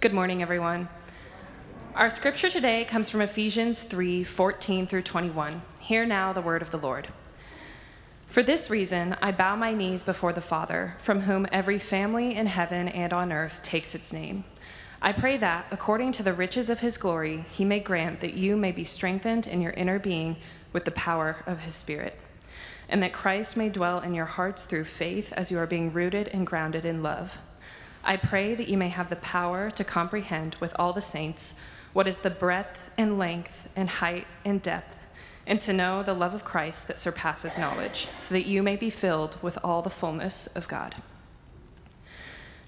Good morning, everyone. Our scripture today comes from Ephesians 3 14 through 21. Hear now the word of the Lord. For this reason, I bow my knees before the Father, from whom every family in heaven and on earth takes its name. I pray that, according to the riches of his glory, he may grant that you may be strengthened in your inner being with the power of his Spirit, and that Christ may dwell in your hearts through faith as you are being rooted and grounded in love. I pray that you may have the power to comprehend with all the saints what is the breadth and length and height and depth, and to know the love of Christ that surpasses knowledge, so that you may be filled with all the fullness of God.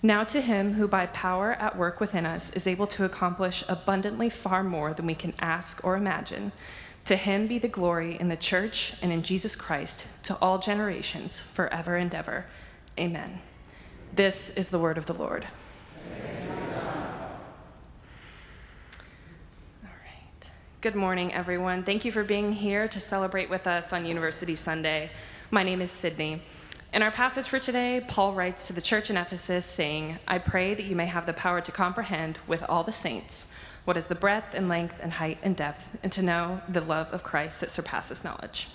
Now to him who by power at work within us is able to accomplish abundantly far more than we can ask or imagine, to him be the glory in the church and in Jesus Christ to all generations, forever and ever. Amen. This is the word of the Lord. All right. Good morning, everyone. Thank you for being here to celebrate with us on University Sunday. My name is Sydney. In our passage for today, Paul writes to the church in Ephesus, saying, I pray that you may have the power to comprehend with all the saints what is the breadth and length and height and depth, and to know the love of Christ that surpasses knowledge.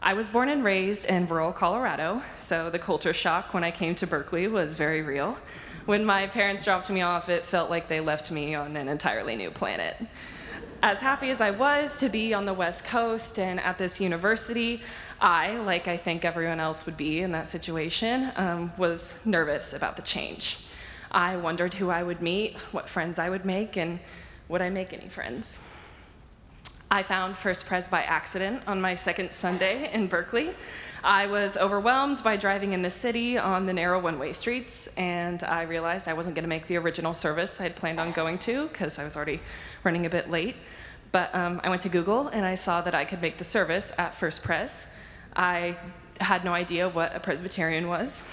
I was born and raised in rural Colorado, so the culture shock when I came to Berkeley was very real. When my parents dropped me off, it felt like they left me on an entirely new planet. As happy as I was to be on the West Coast and at this university, I, like I think everyone else would be in that situation, um, was nervous about the change. I wondered who I would meet, what friends I would make, and would I make any friends? I found First Pres by accident on my second Sunday in Berkeley. I was overwhelmed by driving in the city on the narrow one way streets, and I realized I wasn't going to make the original service I had planned on going to because I was already running a bit late. But um, I went to Google and I saw that I could make the service at First Pres. I had no idea what a Presbyterian was.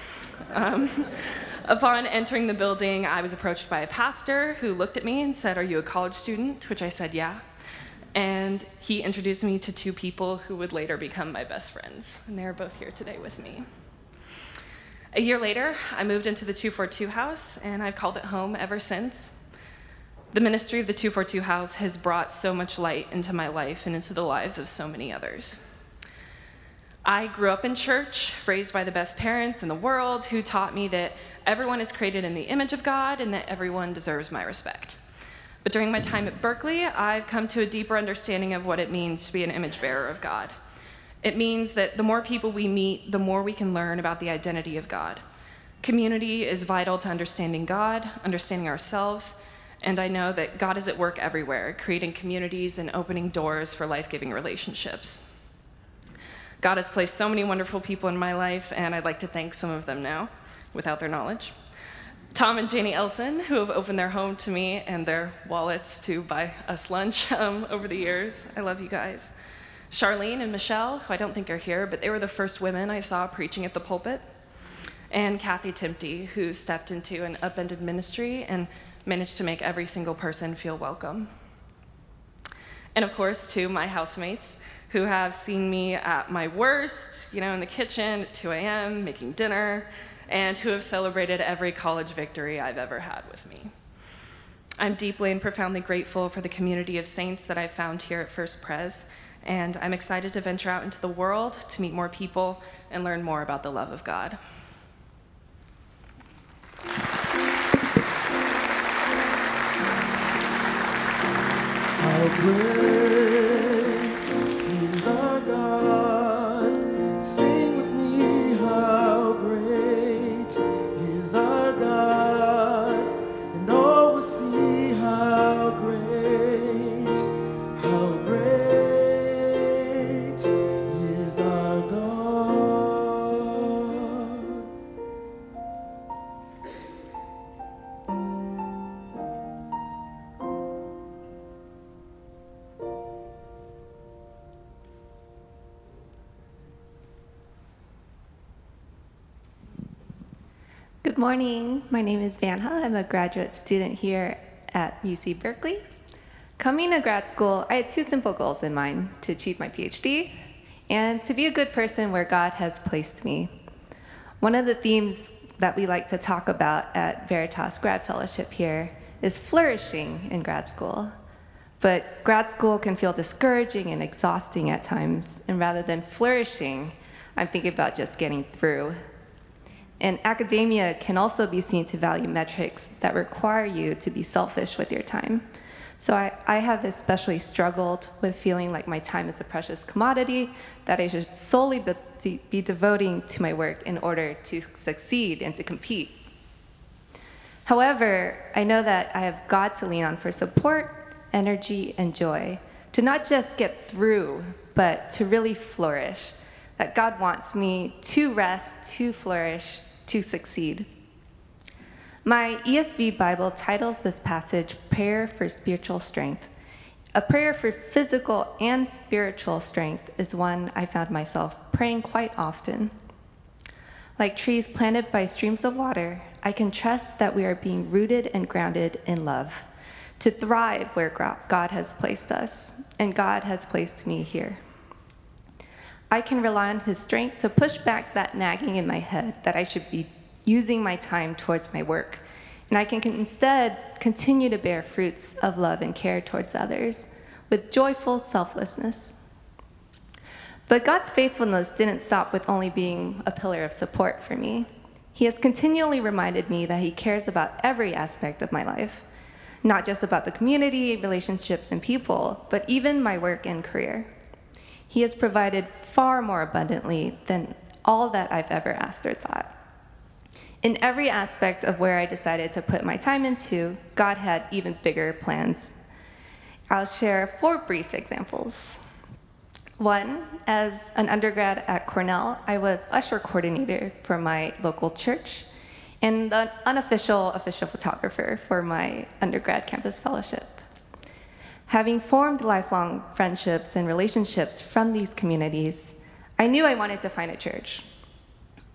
Um, upon entering the building, I was approached by a pastor who looked at me and said, Are you a college student? Which I said, Yeah. And he introduced me to two people who would later become my best friends. And they're both here today with me. A year later, I moved into the 242 house, and I've called it home ever since. The ministry of the 242 house has brought so much light into my life and into the lives of so many others. I grew up in church, raised by the best parents in the world who taught me that everyone is created in the image of God and that everyone deserves my respect. But during my time at Berkeley, I've come to a deeper understanding of what it means to be an image bearer of God. It means that the more people we meet, the more we can learn about the identity of God. Community is vital to understanding God, understanding ourselves, and I know that God is at work everywhere, creating communities and opening doors for life giving relationships. God has placed so many wonderful people in my life, and I'd like to thank some of them now without their knowledge. Tom and Janie Elson, who have opened their home to me and their wallets to buy us lunch um, over the years. I love you guys. Charlene and Michelle, who I don't think are here, but they were the first women I saw preaching at the pulpit. And Kathy Timpty, who stepped into an upended ministry and managed to make every single person feel welcome. And of course, to my housemates, who have seen me at my worst, you know, in the kitchen at 2 a.m., making dinner, and who have celebrated every college victory I've ever had with me. I'm deeply and profoundly grateful for the community of saints that I've found here at First Pres, and I'm excited to venture out into the world to meet more people and learn more about the love of God. Morning. My name is Vanha. I'm a graduate student here at UC Berkeley. Coming to grad school, I had two simple goals in mind to achieve my PhD and to be a good person where God has placed me. One of the themes that we like to talk about at Veritas Grad Fellowship here is flourishing in grad school. But grad school can feel discouraging and exhausting at times, and rather than flourishing, I'm thinking about just getting through. And academia can also be seen to value metrics that require you to be selfish with your time. So I, I have especially struggled with feeling like my time is a precious commodity that I should solely be, be devoting to my work in order to succeed and to compete. However, I know that I have God to lean on for support, energy, and joy to not just get through, but to really flourish. That God wants me to rest, to flourish, to succeed. My ESV Bible titles this passage Prayer for Spiritual Strength. A prayer for physical and spiritual strength is one I found myself praying quite often. Like trees planted by streams of water, I can trust that we are being rooted and grounded in love to thrive where God has placed us, and God has placed me here. I can rely on His strength to push back that nagging in my head that I should be using my time towards my work. And I can instead continue to bear fruits of love and care towards others with joyful selflessness. But God's faithfulness didn't stop with only being a pillar of support for me. He has continually reminded me that He cares about every aspect of my life, not just about the community, relationships, and people, but even my work and career. He has provided far more abundantly than all that I've ever asked or thought. In every aspect of where I decided to put my time into, God had even bigger plans. I'll share four brief examples. One, as an undergrad at Cornell, I was usher coordinator for my local church and the unofficial official photographer for my undergrad campus fellowship. Having formed lifelong friendships and relationships from these communities, I knew I wanted to find a church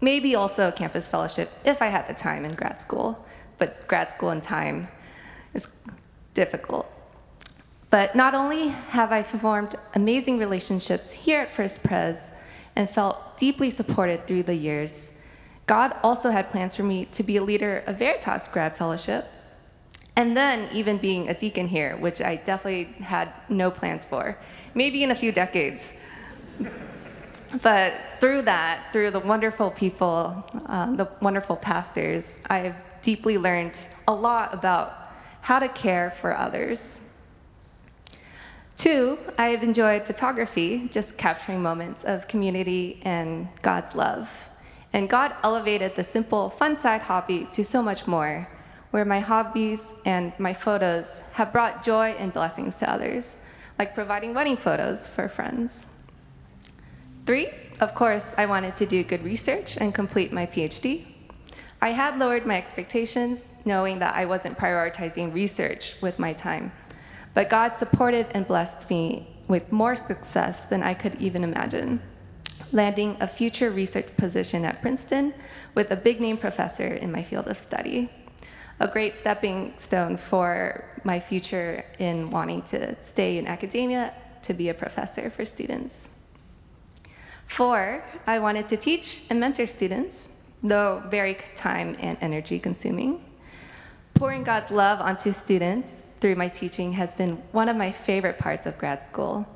Maybe also a campus fellowship if I had the time in grad school, but grad school and time is difficult. But not only have I formed amazing relationships here at First Pres and felt deeply supported through the years, God also had plans for me to be a leader of Veritas Grad Fellowship, and then even being a deacon here, which I definitely had no plans for, maybe in a few decades. But through that, through the wonderful people, uh, the wonderful pastors, I've deeply learned a lot about how to care for others. Two, I have enjoyed photography, just capturing moments of community and God's love. And God elevated the simple, fun side hobby to so much more, where my hobbies and my photos have brought joy and blessings to others, like providing wedding photos for friends. Three, of course, I wanted to do good research and complete my PhD. I had lowered my expectations, knowing that I wasn't prioritizing research with my time. But God supported and blessed me with more success than I could even imagine, landing a future research position at Princeton with a big name professor in my field of study. A great stepping stone for my future in wanting to stay in academia to be a professor for students. Four, I wanted to teach and mentor students, though very time and energy consuming. Pouring God's love onto students through my teaching has been one of my favorite parts of grad school,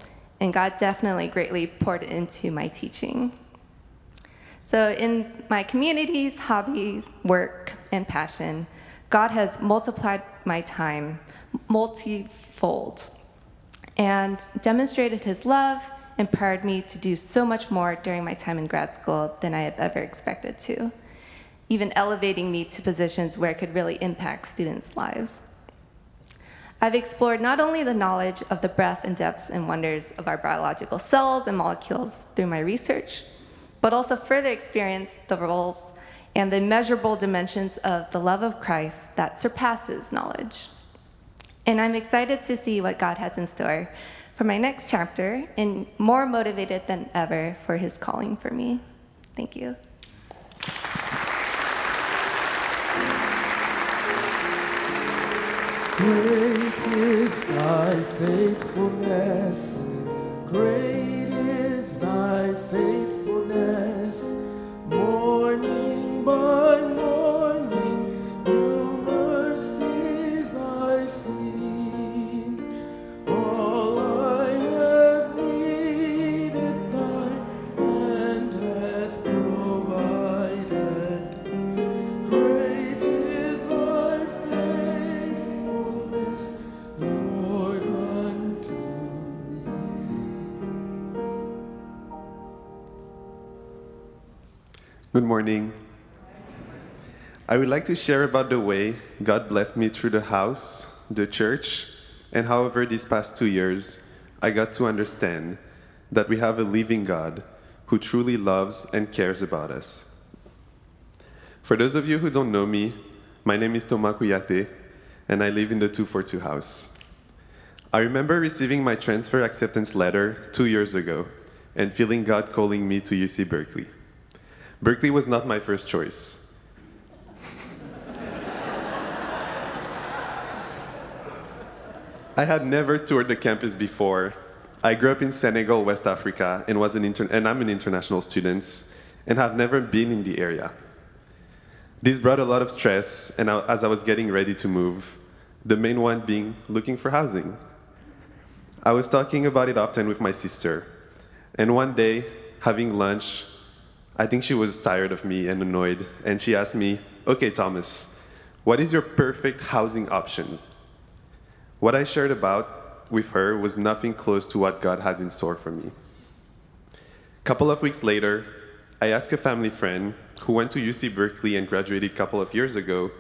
and God definitely greatly poured into my teaching. So, in my communities, hobbies, work, and passion, God has multiplied my time multifold and demonstrated his love empowered me to do so much more during my time in grad school than I had ever expected to, even elevating me to positions where I could really impact students' lives. I've explored not only the knowledge of the breadth and depths and wonders of our biological cells and molecules through my research, but also further experienced the roles and the immeasurable dimensions of the love of Christ that surpasses knowledge. And I'm excited to see what God has in store for my next chapter and more motivated than ever for his calling for me. Thank you. Great is thy faithfulness. Great is thy faithfulness. Morning. I would like to share about the way God blessed me through the house, the church, and however these past two years I got to understand that we have a living God who truly loves and cares about us. For those of you who don't know me, my name is Thomas Kuyate, and I live in the 242 house. I remember receiving my transfer acceptance letter two years ago and feeling God calling me to UC Berkeley. Berkeley was not my first choice. I had never toured the campus before. I grew up in Senegal, West Africa, and, was an inter- and I'm an international student, and have never been in the area. This brought a lot of stress, and I, as I was getting ready to move, the main one being looking for housing. I was talking about it often with my sister, and one day, having lunch, I think she was tired of me and annoyed, and she asked me, Okay, Thomas, what is your perfect housing option? What I shared about with her was nothing close to what God had in store for me. A couple of weeks later, I asked a family friend who went to UC Berkeley and graduated a couple of years ago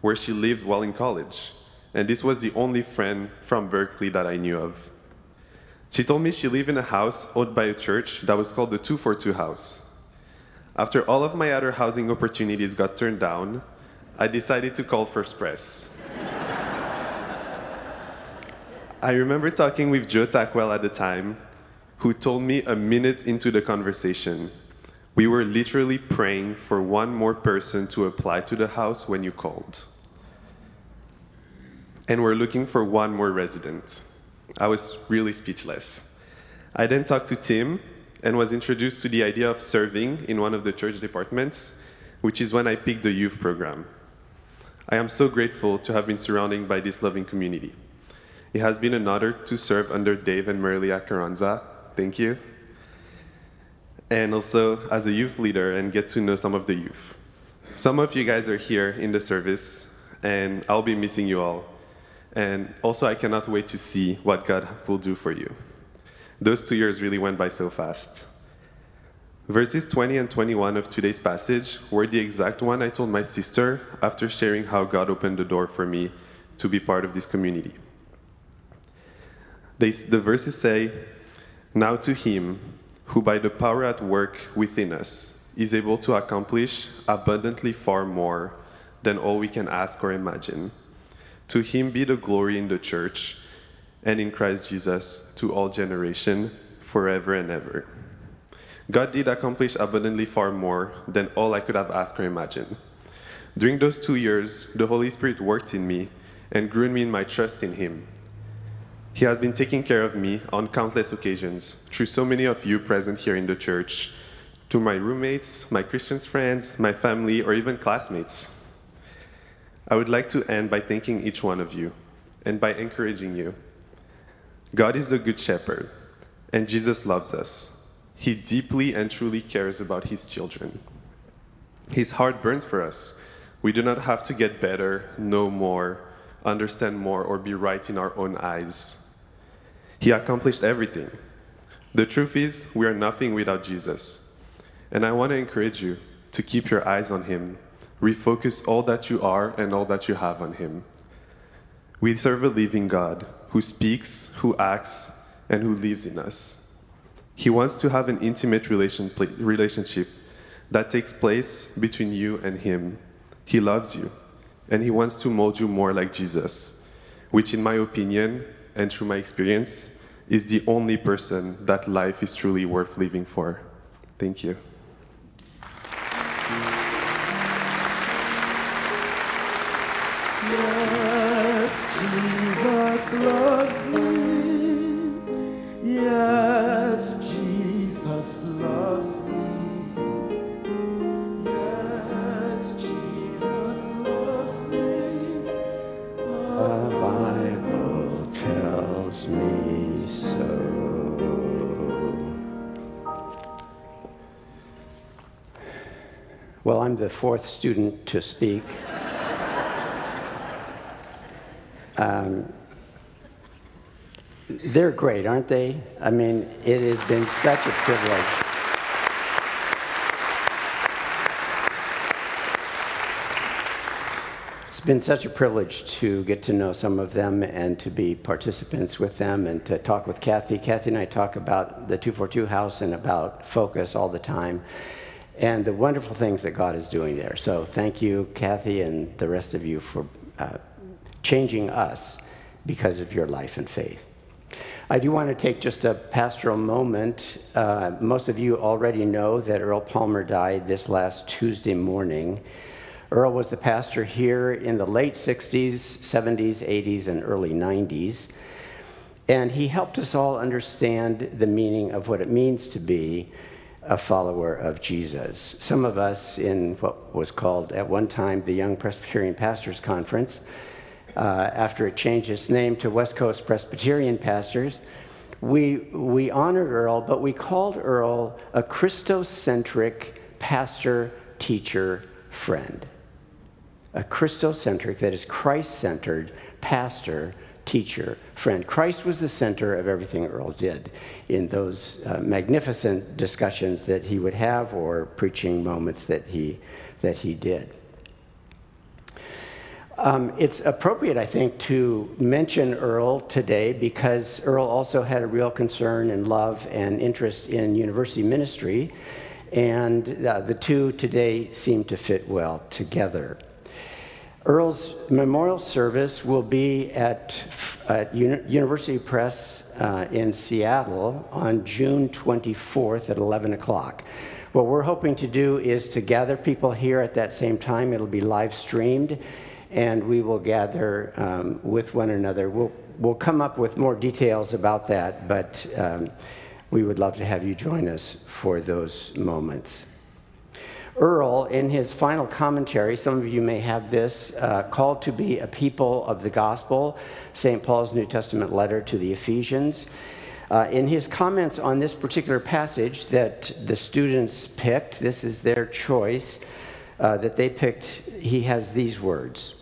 where she lived while in college. And this was the only friend from Berkeley that I knew of. She told me she lived in a house owned by a church that was called the 242 House. After all of my other housing opportunities got turned down, I decided to call First Pres. I remember talking with Joe Tackwell at the time, who told me a minute into the conversation, we were literally praying for one more person to apply to the house when you called. And we're looking for one more resident. I was really speechless. I then talked to Tim and was introduced to the idea of serving in one of the church departments, which is when I picked the youth program. I am so grateful to have been surrounded by this loving community. It has been an honor to serve under Dave and Marilia Carranza. Thank you. And also as a youth leader and get to know some of the youth. Some of you guys are here in the service, and I'll be missing you all. And also, I cannot wait to see what God will do for you. Those two years really went by so fast. Verses 20 and 21 of today's passage were the exact one I told my sister after sharing how God opened the door for me to be part of this community. They, the verses say, Now to him who by the power at work within us is able to accomplish abundantly far more than all we can ask or imagine. To him be the glory in the church and in Christ Jesus to all generation, forever and ever. God did accomplish abundantly far more than all I could have asked or imagined. During those two years, the Holy Spirit worked in me and grew in me in my trust in Him. He has been taking care of me on countless occasions through so many of you present here in the church, to my roommates, my Christian friends, my family, or even classmates. I would like to end by thanking each one of you and by encouraging you. God is the good shepherd, and Jesus loves us. He deeply and truly cares about his children. His heart burns for us. We do not have to get better, know more, understand more, or be right in our own eyes. He accomplished everything. The truth is, we are nothing without Jesus. And I want to encourage you to keep your eyes on Him. Refocus all that you are and all that you have on Him. We serve a living God who speaks, who acts, and who lives in us. He wants to have an intimate relation, relationship that takes place between you and Him. He loves you, and He wants to mold you more like Jesus, which, in my opinion, and through my experience, is the only person that life is truly worth living for. Thank you. the fourth student to speak. um, they're great, aren't they? I mean, it has been such a privilege. It's been such a privilege to get to know some of them and to be participants with them and to talk with Kathy. Kathy and I talk about the 242 house and about focus all the time and the wonderful things that God is doing there. So thank you, Kathy, and the rest of you for uh, changing us because of your life and faith. I do want to take just a pastoral moment. Uh, most of you already know that Earl Palmer died this last Tuesday morning. Earl was the pastor here in the late 60s, 70s, 80s, and early 90s. And he helped us all understand the meaning of what it means to be a follower of Jesus. Some of us in what was called at one time the Young Presbyterian Pastors Conference, uh, after it changed its name to West Coast Presbyterian Pastors, we, we honored Earl, but we called Earl a Christocentric pastor, teacher, friend. A Christocentric, that is Christ centered pastor, teacher, friend. Christ was the center of everything Earl did in those uh, magnificent discussions that he would have or preaching moments that he, that he did. Um, it's appropriate, I think, to mention Earl today because Earl also had a real concern and love and interest in university ministry, and uh, the two today seem to fit well together. Earl's memorial service will be at, at Uni- University Pres uh, in Seattle on June 24th at 11 o'clock. What we're hoping to do is to gather people here at that same time. It'll be live streamed, and we will gather um, with one another. We'll, we'll come up with more details about that, but um, we would love to have you join us for those moments. Earl, in his final commentary, some of you may have this, uh, called to be a people of the gospel, St. Paul's New Testament letter to the Ephesians. Uh, in his comments on this particular passage that the students picked, this is their choice uh, that they picked, he has these words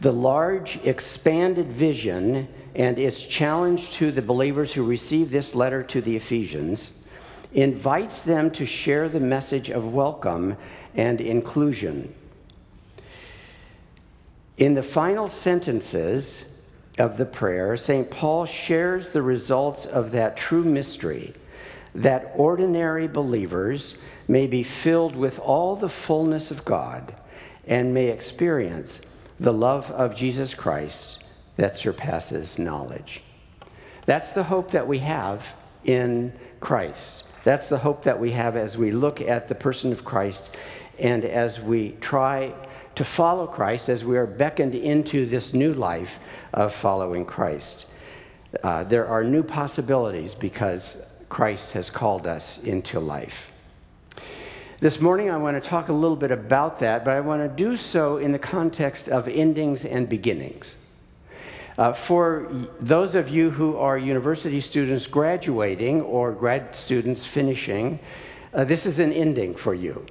The large, expanded vision and its challenge to the believers who receive this letter to the Ephesians invites them to share the message of welcome and inclusion. In the final sentences of the prayer, St. Paul shares the results of that true mystery that ordinary believers may be filled with all the fullness of God and may experience the love of Jesus Christ that surpasses knowledge. That's the hope that we have in Christ. That's the hope that we have as we look at the person of Christ and as we try to follow Christ, as we are beckoned into this new life of following Christ. Uh, there are new possibilities because Christ has called us into life. This morning, I want to talk a little bit about that, but I want to do so in the context of endings and beginnings. Uh, for those of you who are university students graduating or grad students finishing, uh, this is an ending for you.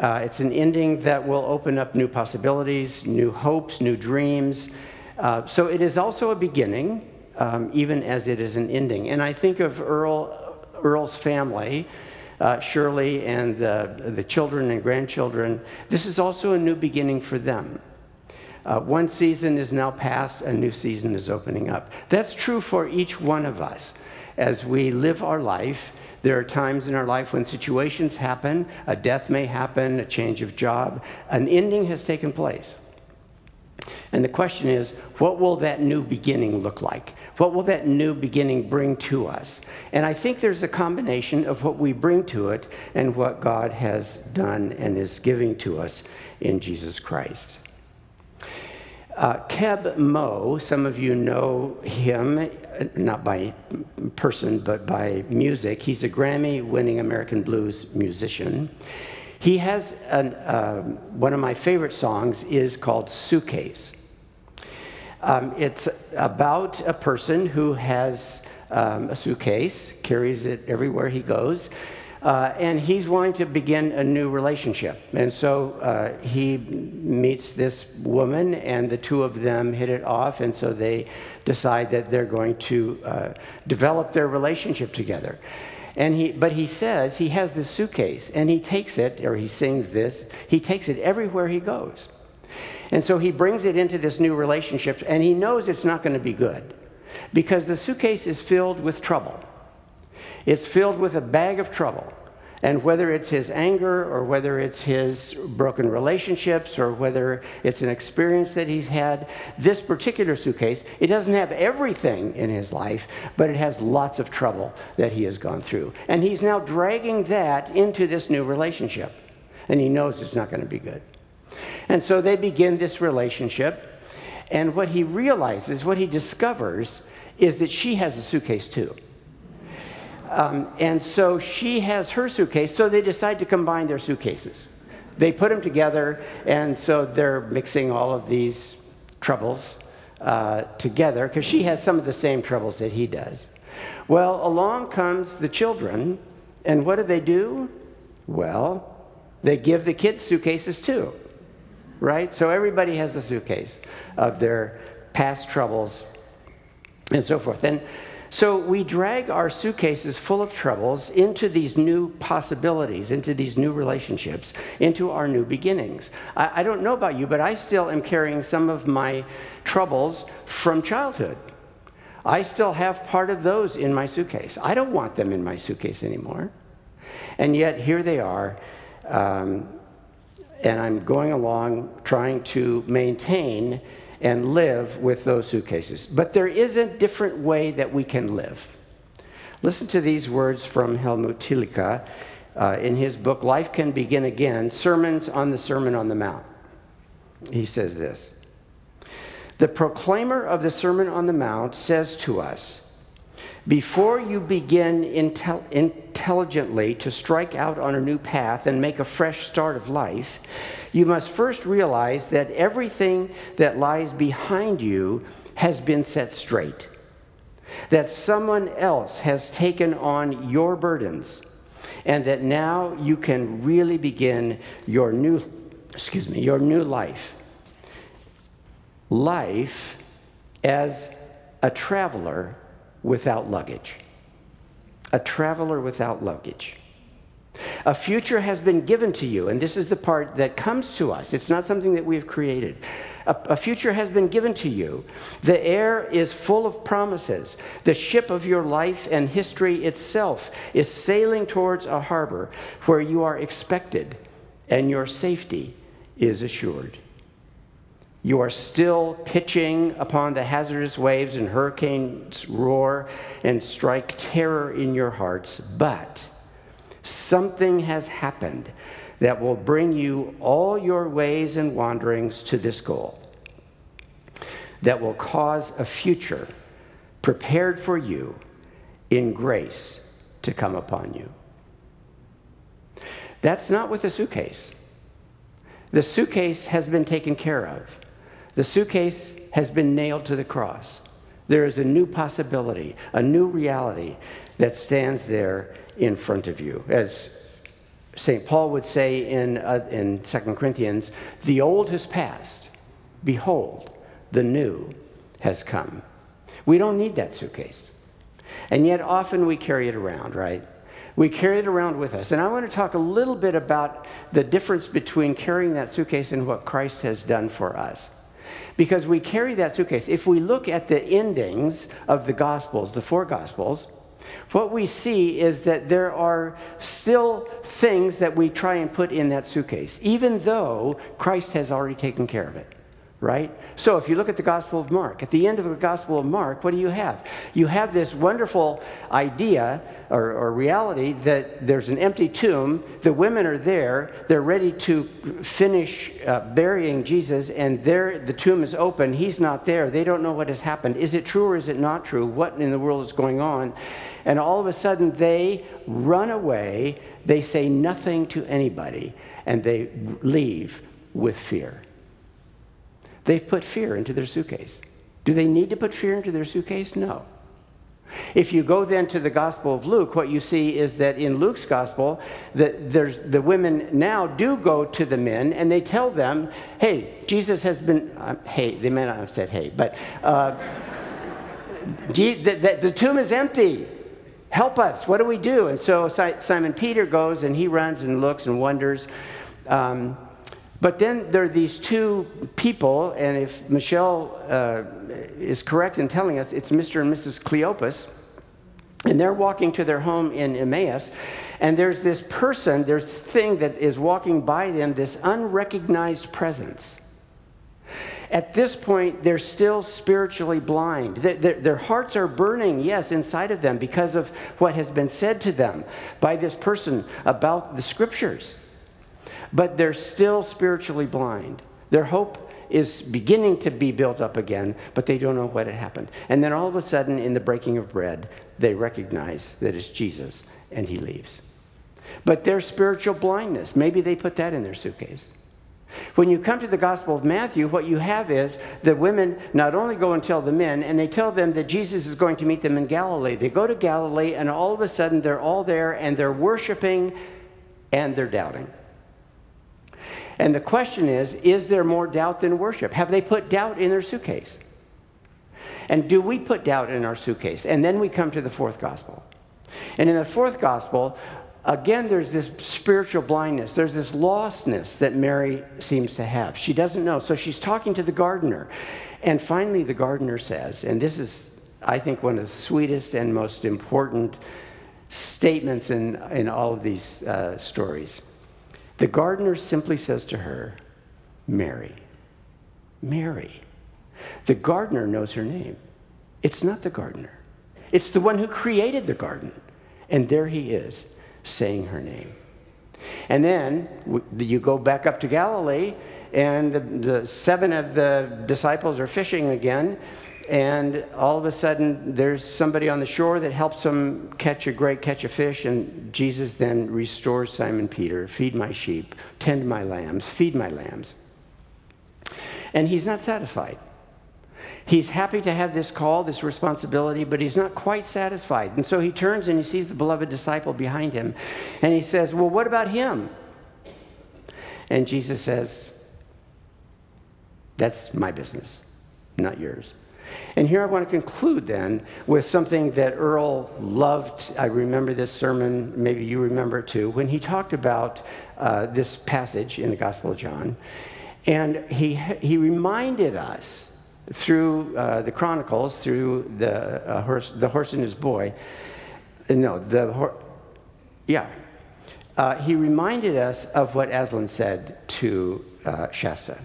Uh, it's an ending that will open up new possibilities, new hopes, new dreams. Uh, so it is also a beginning, um, even as it is an ending. And I think of Earl, Earl's family. Uh, Shirley and the, the children and grandchildren, this is also a new beginning for them. Uh, one season is now past, a new season is opening up. That's true for each one of us. As we live our life, there are times in our life when situations happen, a death may happen, a change of job, an ending has taken place. And the question is, what will that new beginning look like? What will that new beginning bring to us? And I think there's a combination of what we bring to it and what God has done and is giving to us in Jesus Christ. Uh, Keb Mo, some of you know him, not by person, but by music. He's a Grammy winning American blues musician. He has an, uh, one of my favorite songs is called Suitcase. Um, it's about a person who has um, a suitcase, carries it everywhere he goes, uh, and he's wanting to begin a new relationship. And so uh, he meets this woman, and the two of them hit it off. And so they decide that they're going to uh, develop their relationship together. And he, but he says he has this suitcase and he takes it, or he sings this, he takes it everywhere he goes. And so he brings it into this new relationship and he knows it's not going to be good because the suitcase is filled with trouble. It's filled with a bag of trouble. And whether it's his anger or whether it's his broken relationships or whether it's an experience that he's had, this particular suitcase, it doesn't have everything in his life, but it has lots of trouble that he has gone through. And he's now dragging that into this new relationship. And he knows it's not going to be good. And so they begin this relationship. And what he realizes, what he discovers, is that she has a suitcase too. Um, and so she has her suitcase, so they decide to combine their suitcases. They put them together, and so they're mixing all of these troubles uh, together because she has some of the same troubles that he does. Well, along comes the children, and what do they do? Well, they give the kids suitcases too, right? So everybody has a suitcase of their past troubles and so forth. And so we drag our suitcases full of troubles into these new possibilities, into these new relationships, into our new beginnings. I, I, don't know about you, but I still am carrying some of my troubles from childhood. I still have part of those in my suitcase. I don't want them in my suitcase anymore. And yet here they are. Um, and I'm going along trying to maintain and live with those suitcases. But there is a different way that we can live. Listen to these words from Helmut Thielicke uh, in his book, Life Can Begin Again Sermons on the Sermon on the Mount. He says this The proclaimer of the Sermon on the Mount says to us, before you begin intel- intelligently to strike out on a new path and make a fresh start of life, you must first realize that everything that lies behind you has been set straight. That someone else has taken on your burdens, and that now you can really begin your new, excuse me, your new life. Life as a traveler without luggage. A traveler without luggage. A future has been given to you, and this is the part that comes to us. It's not something that we have created. A, a, future has been given to you. The air is full of promises. The ship of your life and history itself is sailing towards a harbor where you are expected and your safety is assured. You are still pitching upon the hazardous waves, and hurricanes roar and strike terror in your hearts, but something has happened that will bring you all your ways and wanderings to this goal, that will cause a future prepared for you in grace to come upon you. That's not with the suitcase. The suitcase has been taken care of. The suitcase has been nailed to the cross. There is a new possibility, a new reality that stands there in front of you. As St. Paul would say in, uh, in 2 Corinthians, the old has passed. Behold, the new has come. We don't need that suitcase. And yet, often we carry it around, right? We carry it around with us. And I want to talk a little bit about the difference between carrying that suitcase and what Christ has done for us because we carry that suitcase. If we look at the endings of the Gospels, the four Gospels, what we see is that there are still things that we try and put in that suitcase, even though Christ has already taken care of it right? So if you look at the Gospel of Mark, at the end of the Gospel of Mark, what do you have? You have this wonderful idea or, or, reality that there's an empty tomb, the women are there, they're ready to finish uh, burying Jesus, and there the tomb is open, he's not there, they don't know what has happened. Is it true or is it not true? What in the world is going on? And all of a sudden they run away, they say nothing to anybody, and they leave with fear. They've put fear into their suitcase. Do they need to put fear into their suitcase? No. If you go then to the Gospel of Luke, what you see is that in Luke's Gospel, that there's, the women now do go to the men and they tell them, hey, Jesus has been, uh, hey, they may not have said hey, but uh, the, the, the tomb is empty. Help us. What do we do? And so Si- Simon Peter goes and he runs and looks and wonders. Um, but then there are these two people, and if Michelle uh, is correct in telling us, it's Mr. and Mrs. Cleopas, and they're walking to their home in Emmaus, and there's this person, there's this thing that is walking by them, this unrecognized presence. At this point, they're still spiritually blind. Their, their, their, hearts are burning, yes, inside of them because of what has been said to them by this person about the scriptures. But they're still spiritually blind. Their hope is beginning to be built up again, but they don't know what had happened. And then all of a sudden, in the breaking of bread, they recognize that it's Jesus, and he leaves. But their spiritual blindness, maybe they put that in their suitcase. When you come to the Gospel of Matthew, what you have is the women not only go and tell the men, and they tell them that Jesus is going to meet them in Galilee. They go to Galilee, and all of a sudden they're all there and they're worshiping and they're doubting. And the question is is there more doubt than worship? Have they put doubt in their suitcase? And do we put doubt in our suitcase? And then we come to the fourth gospel. And in the fourth gospel, again, there's this spiritual blindness. There's this lostness that Mary seems to have. She doesn't know. So she's talking to the gardener. And finally, the gardener says, and this is, I think, one of the sweetest and most important statements in, in all of these uh, stories. The gardener simply says to her, Mary. Mary. The gardener knows her name. It's not the gardener, it's the one who created the garden. And there he is saying her name. And then you go back up to Galilee, and the, the, seven of the disciples are fishing again. And all of a sudden, there's somebody on the shore that helps them catch a great catch of fish. And Jesus then restores Simon Peter feed my sheep, tend my lambs, feed my lambs. And he's not satisfied. He's happy to have this call, this responsibility, but he's not quite satisfied. And so he turns and he sees the beloved disciple behind him. And he says, Well, what about him? And Jesus says, That's my business, not yours. And here I want to conclude then with something that Earl loved. I remember this sermon, maybe you remember it too, when he talked about uh, this passage in the Gospel of John. And he, he reminded us through uh, the Chronicles, through the, uh, horse, the horse and his boy. No, the horse. Yeah. Uh, he reminded us of what Aslan said to uh, Shasta.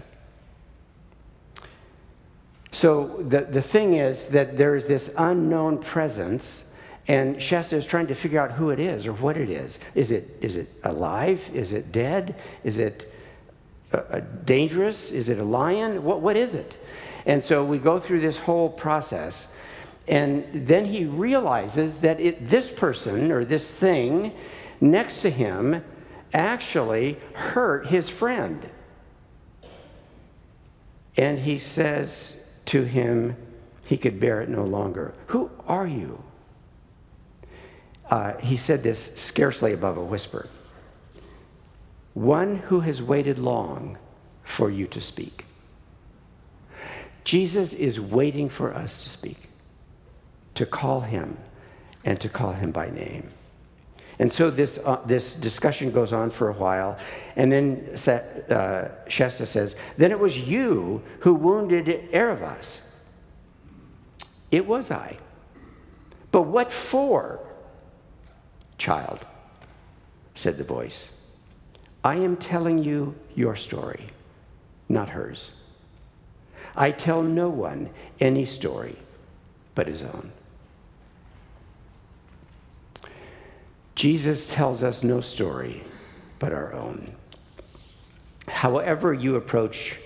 So the, the thing is that there is this unknown presence, and Shasta is trying to figure out who it is or what it is. Is it, is it alive? Is it dead? Is it uh, dangerous? Is it a lion? What, what is it? And so we go through this whole process. And then he realizes that it, this person or this thing next to him actually hurt his friend. And he says to him, he could bear it no longer. Who are you? Uh, he said this scarcely above a whisper. One who has waited long for you to speak. Jesus is waiting for us to speak, to call him, and to call him by name. And so this, uh, this discussion goes on for a while, and then uh, Shasta says, Then it was you who wounded Aravis. It was I. But what for? Child, said the voice. I am telling you your story, not hers. I tell no one any story but his own. Jesus tells us no story but our own. However, you approach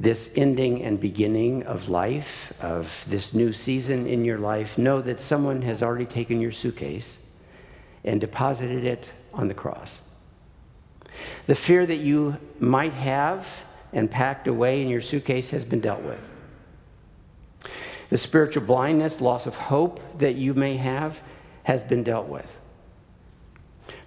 this ending and beginning of life, of this new season in your life, know that someone has already taken your suitcase and deposited it on the cross. The fear that you might have and packed away in your suitcase has been dealt with. The spiritual blindness, loss of hope that you may have has been dealt with.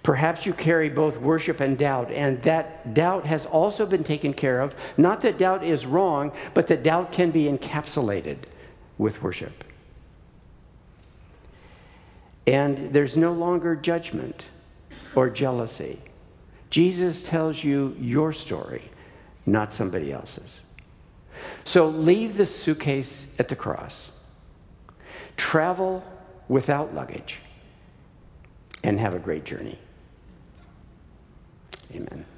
Perhaps you carry both worship and doubt, and that doubt has also been taken care of. Not that doubt is wrong, but that doubt can be encapsulated with worship. And there's no longer judgment or jealousy. Jesus tells you your story, not somebody else's. So leave the suitcase at the cross, travel without luggage, and have a great journey. Amen.